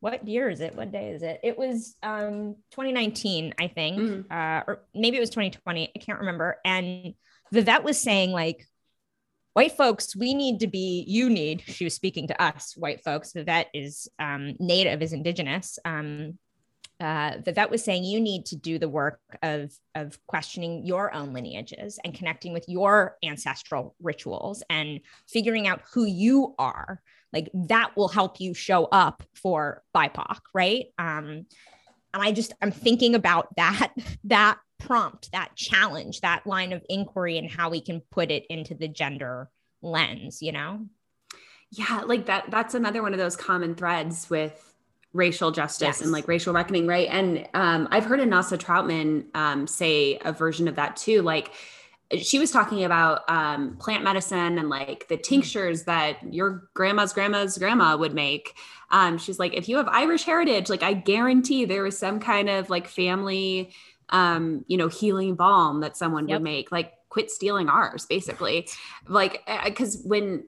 D: what year is it? What day is it? It was um 2019, I think.
E: Mhm.
D: Uh or maybe it was 2020. I can't remember. And Vivette was saying like white folks, we need to be you need. She was speaking to us white folks. Vivette is um native is indigenous. Um uh, Vivette was saying you need to do the work of of questioning your own lineages and connecting with your ancestral rituals and figuring out who you are. Like that will help you show up for BIPOC, right? Um, and I just I'm thinking about that [laughs] that prompt, that challenge, that line of inquiry, and how we can put it into the gender lens. You know?
E: yeah like that that's another one of those common threads with racial justice
D: Yes.
E: and like racial reckoning right and um, i've heard anasa troutman um, say a version of that too like she was talking about um, plant medicine and like the tinctures that your grandma's grandma's grandma would make. Um, she's like, if you have Irish heritage, like I guarantee there was some kind of like family, um, you know, healing balm that someone
D: Yep.
E: would make. Like, quit stealing ours, basically. Like, because when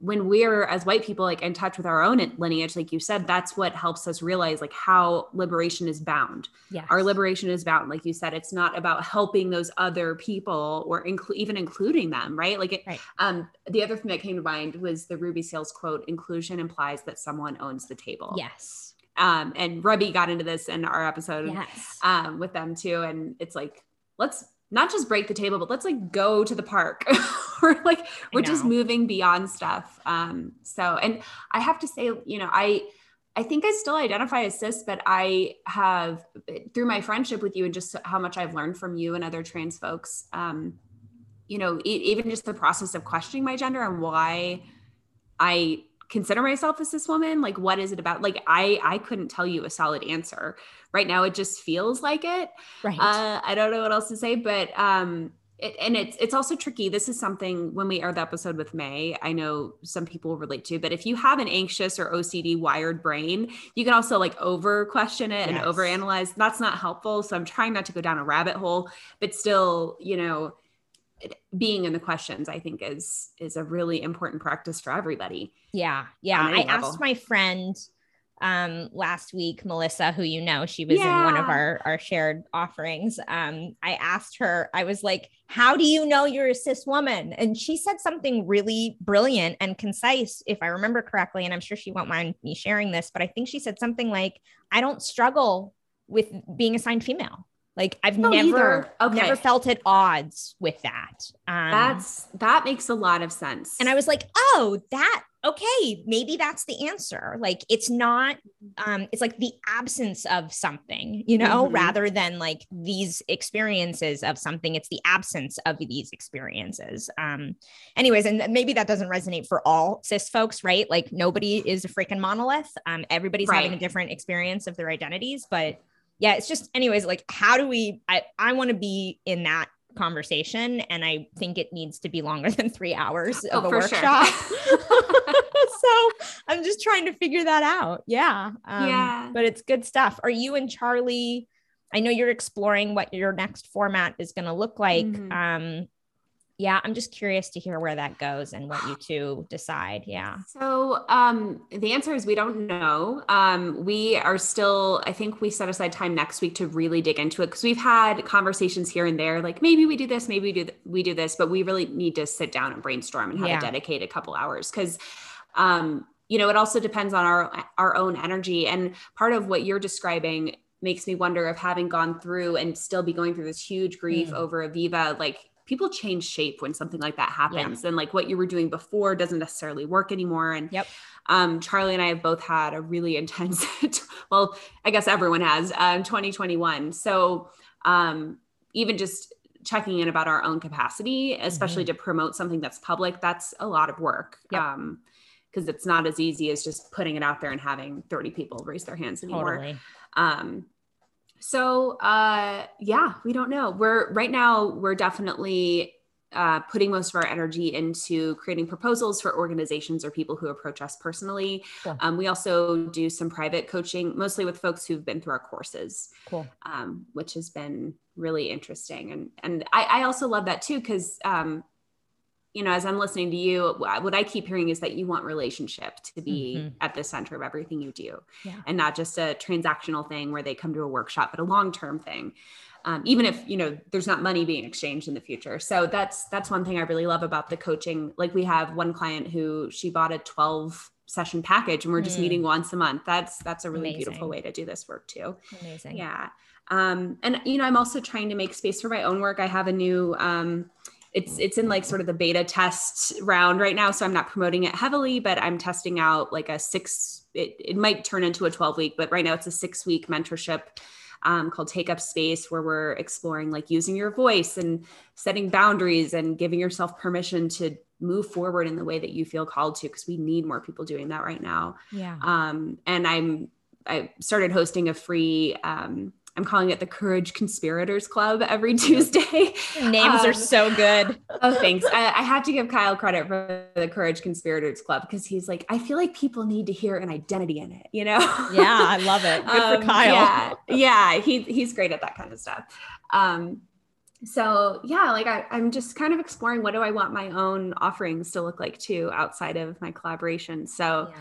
E: when we're as white people like in touch with our own lineage like you said that's what helps us realize like how liberation is bound
D: yeah
E: our liberation is bound like you said it's not about helping those other people or inclu- even including them right like it,
D: Right.
E: um the other thing that came to mind was the ruby sales quote inclusion implies that someone owns the table
D: Yes.
E: um and Ruby got into this in our episode
D: Yes.
E: um with them too and it's like let's not just break the table but let's like go to the park. [laughs] Or like we're just moving beyond stuff. Um so and i have to say you know i i think i still identify as cis but i have through my friendship with you and just how much i've learned from you and other trans folks um you know e- even just the process of questioning my gender and why i consider myself a cis woman like what is it about like i i couldn't tell you a solid answer right now it just feels like it
D: Right.
E: uh, I don't know what else to say, but um, it, and it's it's also tricky. This is something when we aired the episode with May, I know some people relate to. But if you have an anxious or OCD wired brain, you can also like over question it and over analyze. That's not helpful. So I'm trying not to go down a rabbit hole, but still, you know, being in the questions, I think is is a really important practice for everybody.
D: Yeah. Yeah. I
E: level.
D: asked my friend um last week, Melissa, who you know, she was in one of our our shared offerings. Um, I asked her, I was like, How do you know you're a cis woman? And she said something really brilliant and concise, if I remember correctly. And I'm sure she won't mind me sharing this, but I think she said something like, I don't struggle with being assigned female. Like I've
E: don't
D: never.
E: Okay.
D: never felt at odds with that. Um
E: That's that makes a lot of sense.
D: and I was like, oh, that okay, maybe that's the answer. Like it's not um it's like the absence of something, you know,
E: Mhm.
D: rather than like these experiences of something. It's the absence of these experiences. Um anyways, and maybe that doesn't resonate for all cis folks, right? Like nobody is a freaking monolith. Um everybody's having a different experience of their identities, but yeah, it's just anyways, like how do we I I want to be in that conversation and I think it needs to be longer [laughs] than 3 hours of
E: Oh,
D: a
E: for sure.
D: workshop. [laughs] [laughs] so I'm just trying to figure that out. Yeah. Um,
E: Yeah.
D: But it's good stuff. Are you and Charlie? I know you're exploring what your next format is going to look like.
E: Mhm.
D: Um, yeah, I'm just curious to hear where that goes and what you two decide. Yeah.
E: So um, the answer is we don't know. Um, we are still, I think we set aside time next week to really dig into it because we've had conversations here and there, like maybe we do this, maybe we do th- we do this, but we really need to sit down and brainstorm and have
D: Yeah.
E: a dedicated couple hours because um, you know it also depends on our our own energy and part of what you're describing makes me wonder if having gone through and still be going through this huge grief
D: Mm.
E: over Aviva, like people change shape when something like that happens and like what you were doing before doesn't necessarily work anymore and
D: Yep.
E: um, charlie and i have both had a really [laughs] intense well i guess everyone has um, 2021 so um, even just checking in about our own capacity especially to promote something that's public that's a lot of work
D: Yep.
E: um, because it's not as easy as just putting it out there and having 30 people raise their hands anymore
D: Totally.
E: um, so uh, yeah, we don't know. We're right now we're definitely uh, putting most of our energy into creating proposals for organizations or people who approach us personally.
D: Cool.
E: Um, we also do some private coaching, mostly with folks who've been through our courses,
D: Cool.
E: um, which has been really interesting. And and I, I also love that too because um, you know, as I'm listening to you, what I keep hearing is that you want relationship to be
D: Mhm.
E: at the center of everything you do
D: Yeah.
E: and not just a transactional thing where they come to a workshop, but a long-term thing. Um, even if you know there's not money being exchanged in the future. So that's that's one thing I really love about the coaching. Like we have one client who she bought a 12 session package and we're just
D: Mm.
E: meeting once a month. That's that's a really beautiful way to do this work too.
D: Amazing.
E: Yeah. Um, and you know, I'm also trying to make space for my own work. I have a new um it's it's in like sort of the beta test round right now. So I'm not promoting it heavily, but I'm testing out like a six, it, it might turn into a 12 week, but right now it's a six week mentorship um, called Take Up Space, where we're exploring like using your voice and setting boundaries and giving yourself permission to move forward in the way that you feel called to, because we need more people doing that right now
D: Yeah.
E: um, and i'm i started hosting a free um, I'm calling it the Courage Conspirators Club every Tuesday.
D: Names
E: Um,
D: are so good. [laughs]
E: oh, thanks. I, I have to give Kyle credit for the Courage Conspirators Club because he's like, I feel like people need to hear an identity in it, you know?
D: Yeah, I love it. Good [laughs]
E: Um,
D: for Kyle.
E: Yeah, yeah, he, he's great at that kind of stuff. Um, so yeah, like I, I'm just kind of exploring what do I want my own offerings to look like too outside of my collaboration. So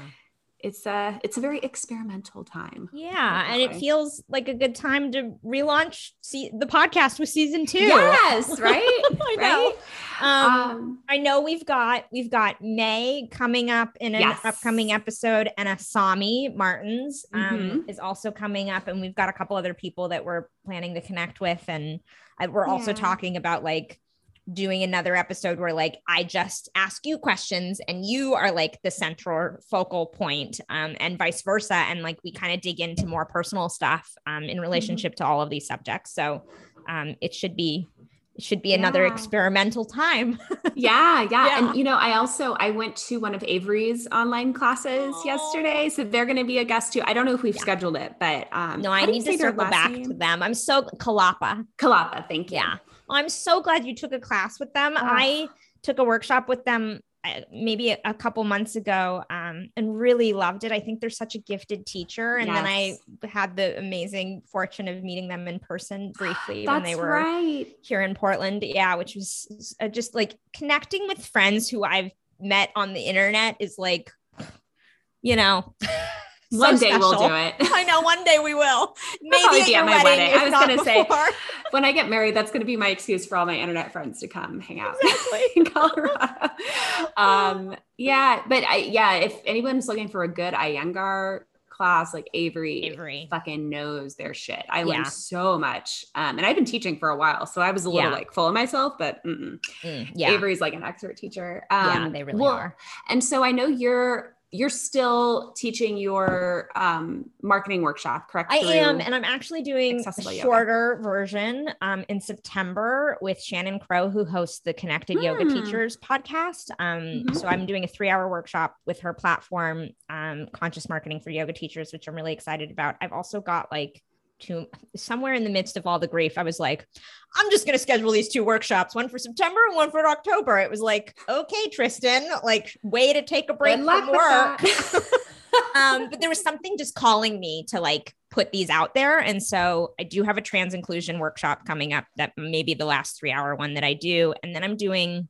E: it's a it's a very experimental time.
D: Yeah, and it feels like a good time to relaunch see the podcast with season two.
E: Yes, [laughs] right,
D: I know.
E: right.
D: Um,
E: Um,
D: I know we've got we've got May coming up in an
E: Yes.
D: upcoming episode, and Asami Martins um,
E: Mhm.
D: is also coming up, and we've got a couple other people that we're planning to connect with, and we're also
E: Yeah.
D: talking about like doing another episode where like I just ask you questions and you are like the central focal point, um, and vice versa, and like we kind of dig into more personal stuff um, in relationship to all of these subjects. So um, it should be it should be another
E: Yeah.
D: experimental time.
E: yeah, [laughs] yeah,
D: Yeah.
E: And you know, I also I went to one of Avery's online classes yesterday, so they're going to be a guest too. I don't know if we've
D: Yeah.
E: scheduled it, but um,
D: No, I need to circle back
E: name?
D: to them. I'm so Kalapa.
E: Kalapa. Thank you.
D: Yeah. I'm so glad you took a class with them.
E: Oh.
D: I took a workshop with them maybe a, couple months ago um, and really loved it. I think they're such a gifted teacher. And then I had the amazing fortune of meeting them in person briefly when they were
E: right.
D: here in Portland. Yeah, which was uh, just like connecting with friends who I've met on the internet is like, you know, [laughs] so
E: One day we'll do it. [laughs]
D: I know one day we will. [laughs] Maybe at
E: be at my
D: wedding.
E: wedding. I was gonna say- [laughs] when I get married, that's going to be my excuse for all my internet friends to come hang out
D: Exactly.
E: in Colorado. Um, yeah, but I, yeah, if anyone's looking for a good Iyengar class, like Avery,
D: Avery.
E: fucking knows their shit. I
D: Yeah.
E: learned so much, um, and I've been teaching for a while, so I was a little
D: Yeah.
E: like full of myself. But.
D: Mm, yeah.
E: Avery's like an expert teacher. Um,
D: yeah, they really
E: well,
D: are.
E: And so I know you're you're still teaching your um, marketing workshop, correct?
D: I am, and I'm actually doing a
E: Accessible yoga.
D: shorter version um, in September with Shannon Crow, who hosts the Connected Yoga
E: Hmm.
D: Teachers podcast. Um,
E: Mhm.
D: So I'm doing a three hour workshop with her platform, um, Conscious Marketing for Yoga Teachers, which I'm really excited about. I've also got like two somewhere in the midst of all the grief. I was like, I'm just going to schedule these two workshops, one for September and one for October. It was like, okay, Tristan, like way to take a break
E: Good
D: from work. [laughs] [laughs] um, but there was something just calling me to like put these out there. And so I do have a trans inclusion workshop coming up that may be the last three hour one that I do. And then I'm doing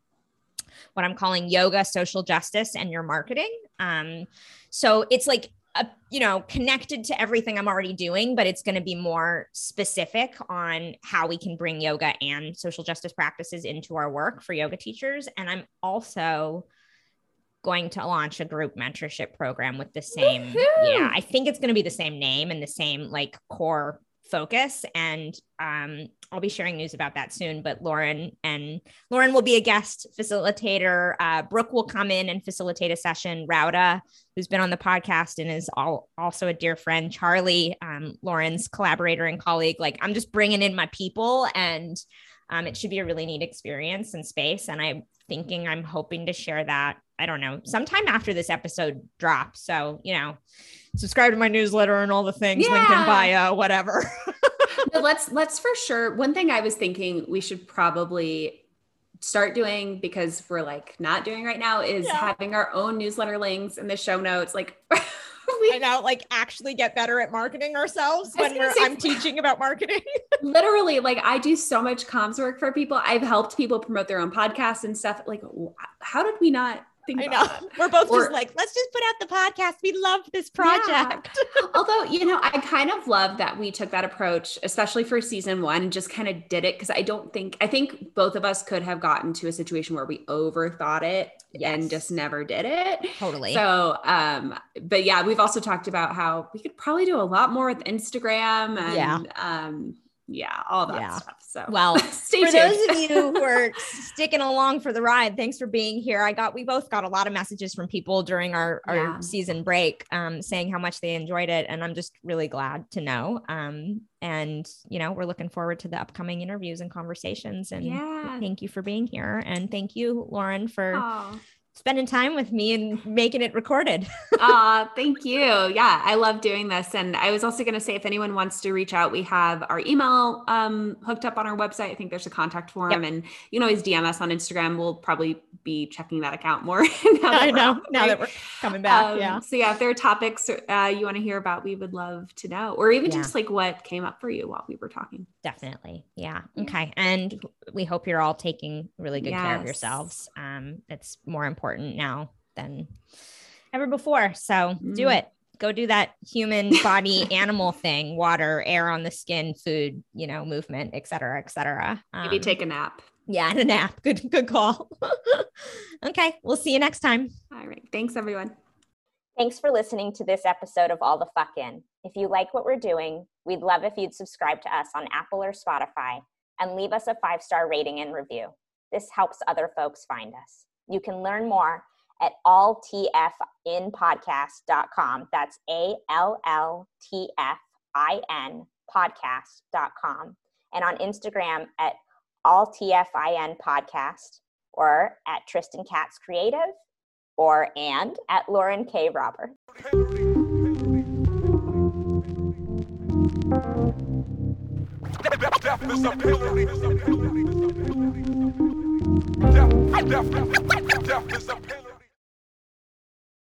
D: what I'm calling yoga, social justice, and your marketing. Um, so it's like, a, you know, connected to everything I'm already doing, but it's going to be more specific on how we can bring yoga and social justice practices into our work for yoga teachers. And I'm also going to launch a group mentorship program with the same
E: Woohoo!
D: yeah i think it's going to be the same name and the same like core focus and um i'll be sharing news about that soon but lauren and lauren will be a guest facilitator. Uh brooke will come in and facilitate a session. Rauda who's been on the podcast and is all, also a dear friend. Charlie um lauren's collaborator and colleague. Like i'm just bringing in my people and um, it should be a really neat experience and space and i'm thinking i'm hoping to share that i don't know sometime after this episode drops so you know subscribe to my newsletter and all the things link in
E: Yeah.
D: bio whatever [laughs]
E: No, let's let's for sure. One thing I was thinking we should probably start doing because we're like not doing right now is
D: Yeah.
E: having our own newsletter links in the show notes. Like
D: I [laughs] [laughs]
E: we
D: now like actually get better at marketing ourselves when we're
E: say-
D: I'm teaching about marketing. [laughs]
E: literally like I do so much comms work for people. I've helped people promote their own podcasts and stuff. Like, how did we not think
D: I know. [laughs] We're both
E: Or-
D: just like, let's just put out the podcast. We love this
E: Yeah.
D: project. [laughs] [laughs]
E: Although, you know, I kind of love that we took that approach, especially for season one, and just kind of did it because I don't think, I think both of us could have gotten to a situation where we overthought it
D: Yes.
E: and just never did it.
D: Totally.
E: So, um, but yeah, we've also talked about how we could probably do a lot more with Instagram and,
D: Yeah.
E: um, yeah, all that
D: Yeah.
E: stuff. So,
D: Well, [laughs]
E: stay
D: for
E: tuned.
D: those of you who are [laughs] sticking along for the ride, thanks for being here. I got we both got a lot of messages from people during our, our
E: Yeah.
D: season break um, saying how much they enjoyed it. And I'm just really glad to know. Um, and you know, we're looking forward to the upcoming interviews and conversations. And
E: Yeah.
D: thank you for being here. And thank you, Lauren, for
E: Aw.
D: Spending time with me and making it recorded. [laughs]
E: uh, thank you. Yeah, I love doing this. And I was also going to say, if anyone wants to reach out, we have our email um, hooked up on our website. I think there's a contact form, yep. and you can always DM us on Instagram. We'll probably be checking that account more. [laughs] [laughs]
D: I know now that we're coming back. Um, yeah.
E: So yeah, if there are topics uh, you want to hear about, we would love to know, or even yeah. just like what came up for you while we were talking.
D: Definitely. Yeah. Okay. And we hope you're all taking really good yes. care of yourselves. Um, it's more important now than ever before. So mm. do it. Go do that human [laughs] body animal thing, water, air on the skin, food, you know, movement, et cetera, et cetera.
E: Um, Maybe take a nap.
D: Yeah, [laughs] and a nap. Good, good call. [laughs] okay. We'll see you next time.
E: All right. Thanks, everyone.
B: Thanks for listening to this episode of All the Fuck In. If you like what we're doing, we'd love if you'd subscribe to us on Apple or Spotify and leave us a five star rating and review. This helps other folks find us. You can learn more at alltfinpodcast.com. That's A L L T F I N podcast.com. And on Instagram at alltfin podcast or at Tristan Katz Creative or and at Lauren K. Robert. Death, death, death is a